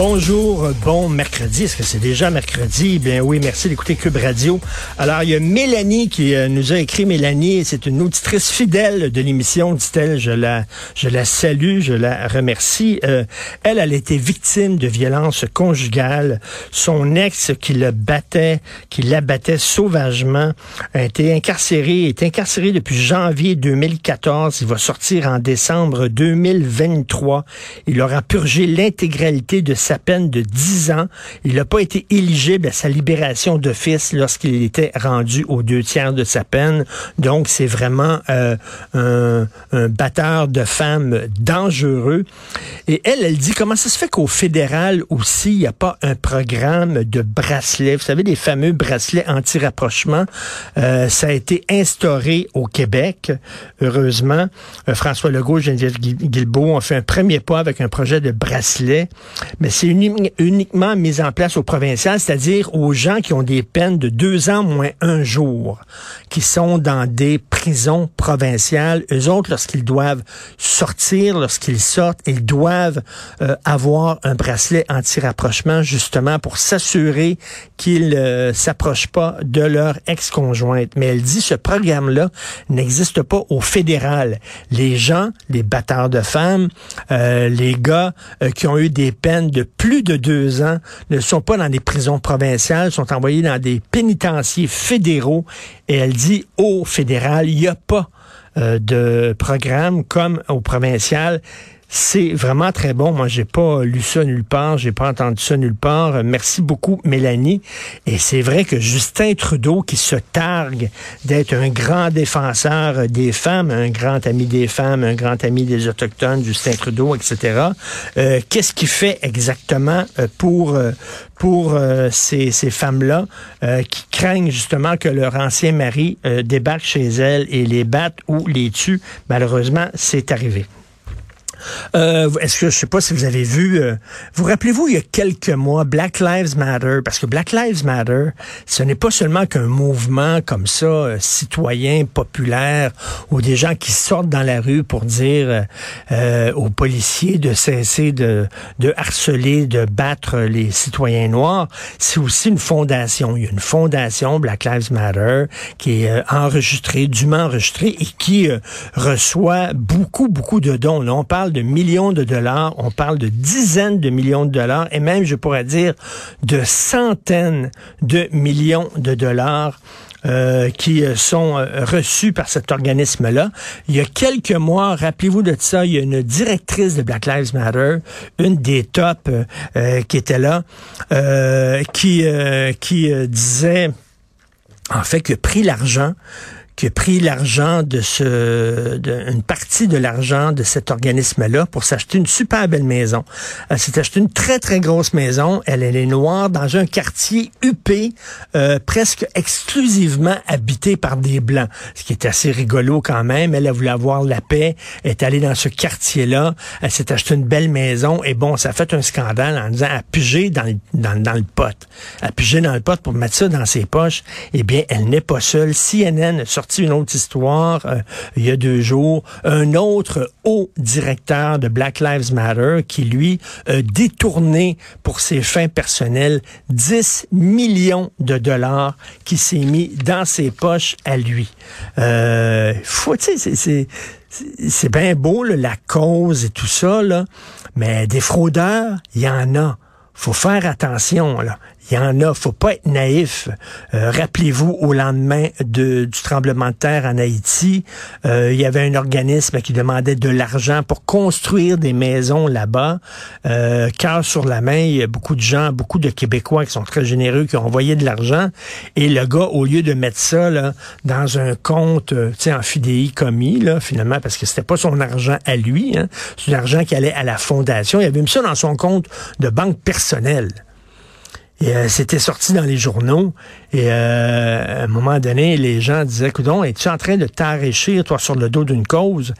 Bonjour, bon mercredi. Est-ce que c'est déjà mercredi? Bien oui, merci d'écouter Cube Radio. Alors, il y a Mélanie qui euh, nous a écrit. Mélanie, c'est une auditrice fidèle de l'émission, dit-elle. Je la, je la salue, je la remercie. Euh, elle, elle a été victime de violences conjugales. Son ex qui le battait, qui l'abattait sauvagement, a été incarcéré, est incarcéré depuis janvier 2014. Il va sortir en décembre 2023. Il aura purgé l'intégralité de sa peine de 10 ans. Il n'a pas été éligible à sa libération d'office lorsqu'il était rendu aux deux tiers de sa peine. Donc, c'est vraiment euh, un, batteur de femmes dangereux. Et elle, elle dit comment ça se fait qu'au fédéral aussi, il n'y a pas un programme de bracelets. Vous savez, les fameux bracelets anti-rapprochement. Euh, ça a été instauré au Québec, heureusement. Euh, François Legault, Geneviève Guilbeault ont fait un premier pas avec un projet de bracelet. Mais c'est uni- uniquement mis en place au provincial, c'est-à-dire aux gens qui ont des peines de deux ans moins un jour, qui sont dans des prisons provinciales. Eux autres, lorsqu'ils doivent sortir, lorsqu'ils sortent, ils doivent euh, avoir un bracelet anti-rapprochement, justement pour s'assurer qu'ils ne s'approchent pas de leur ex-conjointe. Mais elle dit ce programme-là n'existe pas au fédéral. Les gens, les batteurs de femmes, euh, les gars euh, qui ont eu des peines de plus de deux ans ne sont pas dans des prisons provinciales, sont envoyés dans des pénitenciers fédéraux. Et elle dit au fédéral, il n'y a pas euh, de programme comme au provincial. C'est vraiment très bon. Moi, j'ai pas lu ça nulle part, j'ai pas entendu ça nulle part. Merci beaucoup, Mélanie. Et c'est vrai que Justin Trudeau, qui se targue d'être un grand défenseur des femmes, un grand ami des femmes, un grand ami des autochtones, Justin Trudeau, etc. euh, Qu'est-ce qu'il fait exactement euh, pour euh, pour euh, ces, ces femmes-là euh, qui craignent justement que leur ancien mari euh, débarque chez elles et les batte ou les tue? Malheureusement, c'est arrivé. Euh, Est-ce que je sais pas si vous avez vu, euh, vous rappelez-vous il y a quelques mois Black Lives Matter parce que Black Lives Matter, ce n'est pas seulement qu'un mouvement comme ça euh, citoyen populaire ou des gens qui sortent dans la rue pour dire euh, euh, aux policiers de cesser de, de harceler, de battre les citoyens noirs. C'est aussi une fondation. Il y a une fondation Black Lives Matter qui est enregistrée, dûment enregistrée et qui reçoit beaucoup beaucoup de dons. On parle de millions de dollars, on parle de dizaines de millions de dollars et même, je pourrais dire, de centaines de millions de dollars. euh, qui euh, sont euh, reçus par cet organisme-là. Il y a quelques mois, rappelez-vous de ça, il y a une directrice de Black Lives Matter, une des tops qui était là, qui, qui disait en fait qui a pris l'argent qui a pris l'argent de ce, de, partie de l'argent de cet organisme-là pour s'acheter une super belle maison. Elle s'est acheté une très très grosse maison. Elle, elle est noire dans un quartier huppé, euh, presque exclusivement habité par des blancs, ce qui est assez rigolo quand même. Elle a voulu avoir la paix, elle est allée dans ce quartier-là. Elle s'est acheté une belle maison et bon, ça a fait un scandale en disant à piger dans le, dans, dans le pot, à piger dans le pot pour mettre ça dans ses poches. Eh bien, elle n'est pas seule. CNN a sorti une autre histoire euh, il y a deux jours. Un autre haut directeur de Black Lives Matter qui, lui, a détourné pour ses fins personnelles 10 millions de dollars qui s'est mis dans ses poches à lui. Euh, faut, c'est- c'est bien beau, la cause et tout ça, mais des fraudeurs, il y en a. Faut faire attention, là. Il y en a, faut pas être naïf. Euh, Rappelez-vous, au lendemain de, du tremblement de terre en Haïti, euh, il y avait un organisme qui demandait de l'argent pour construire des maisons là-bas. Euh, sur la main, il y a beaucoup de gens, beaucoup de Québécois qui sont très généreux, qui ont envoyé de l'argent. Et le gars, au lieu de mettre ça là, dans un compte, euh, tu sais, en fidéi commis, là, finalement, parce que c'était pas son argent à lui, hein, c'est l'argent qui allait à la fondation. Il avait mis ça dans son compte de banque personnelle. Et euh, c'était sorti dans les journaux. Et euh, à un moment donné, les gens disaient, coudon, es-tu en train de t'enrichir, toi, sur le dos d'une cause?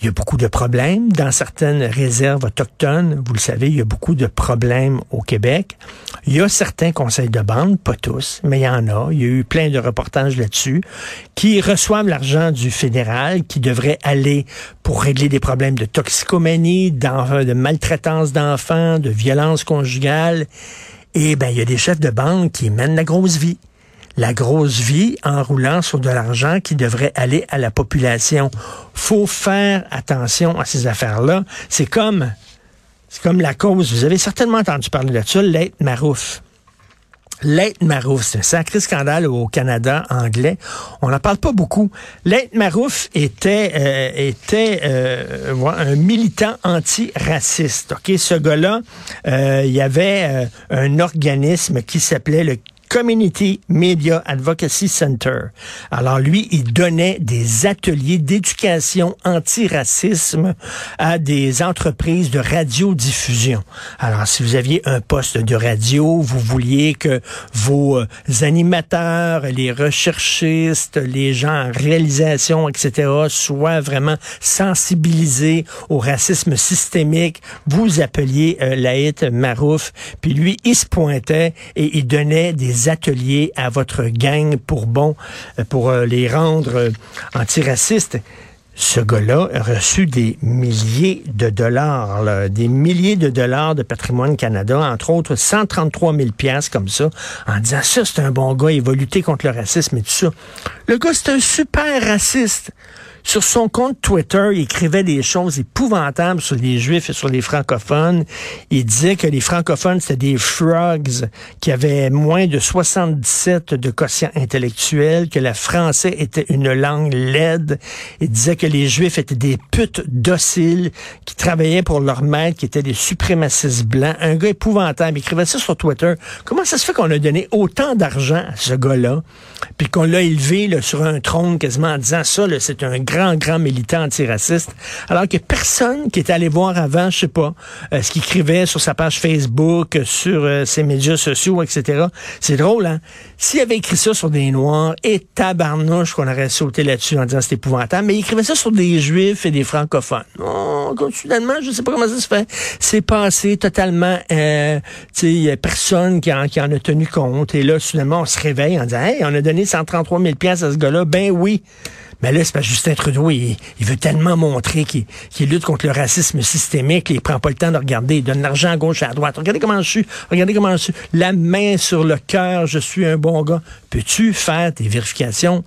Il y a beaucoup de problèmes dans certaines réserves autochtones. Vous le savez, il y a beaucoup de problèmes au Québec. Il y a certains conseils de bande, pas tous, mais il y en a. Il y a eu plein de reportages là-dessus, qui reçoivent l'argent du fédéral, qui devrait aller pour régler des problèmes de toxicomanie, de maltraitance d'enfants, de violence conjugale. Et ben, il y a des chefs de bande qui mènent la grosse vie la grosse vie en roulant sur de l'argent qui devrait aller à la population. Faut faire attention à ces affaires-là. C'est comme, c'est comme la cause. Vous avez certainement entendu parler de ça, l'aide Marouf. L'aide Marouf, c'est un sacré scandale au Canada anglais. On n'en parle pas beaucoup. L'aide Marouf était euh, était euh, un militant anti-raciste. Ok, ce gars-là, euh, il y avait un organisme qui s'appelait le Community Media Advocacy Center. Alors lui, il donnait des ateliers d'éducation anti-racisme à des entreprises de radiodiffusion. Alors si vous aviez un poste de radio, vous vouliez que vos euh, animateurs, les recherchistes, les gens en réalisation, etc., soient vraiment sensibilisés au racisme systémique, vous appeliez euh, Laït Marouf, puis lui, il se pointait et il donnait des ateliers à votre gang pour bon, euh, pour euh, les rendre euh, antiracistes. Ce gars-là a reçu des milliers de dollars, des milliers de dollars de patrimoine Canada, entre autres 133 000 pièces comme ça, en disant ça c'est un bon gars, il va lutter contre le racisme et tout ça. Le gars c'est un super raciste. Sur son compte Twitter, il écrivait des choses épouvantables sur les Juifs et sur les francophones. Il disait que les francophones, c'était des frogs qui avaient moins de 77 de quotient intellectuel, que le français était une langue laide. Il disait que les Juifs étaient des putes dociles qui travaillaient pour leur maître, qui étaient des suprémacistes blancs. Un gars épouvantable. Il écrivait ça sur Twitter. Comment ça se fait qu'on a donné autant d'argent à ce gars-là, puis qu'on l'a élevé là, sur un trône quasiment en disant ça, c'est un grand, grand militant antiraciste, alors que personne qui est allé voir avant, je sais pas, euh, ce qu'il écrivait sur sa page Facebook, sur euh, ses médias sociaux, etc. C'est drôle, hein? S'il avait écrit ça sur des Noirs, et tabarnouche qu'on aurait sauté là-dessus en disant c'est épouvantable, mais il écrivait ça sur des Juifs et des francophones. Oh, soudainement, je sais pas comment ça se fait. C'est passé totalement, euh, tu sais, personne qui en, qui en a tenu compte. Et là, soudainement, on se réveille en disant, hey, on a donné 133 000 à ce gars-là. Ben oui. Mais là, c'est pas Justin Trudeau, il, veut tellement montrer qu'il lutte contre le racisme systémique, il prend pas le temps de regarder, il donne l'argent à gauche et à droite. Regardez comment je suis, regardez comment je suis. La main sur le cœur, je suis un bon gars. Peux-tu faire tes vérifications,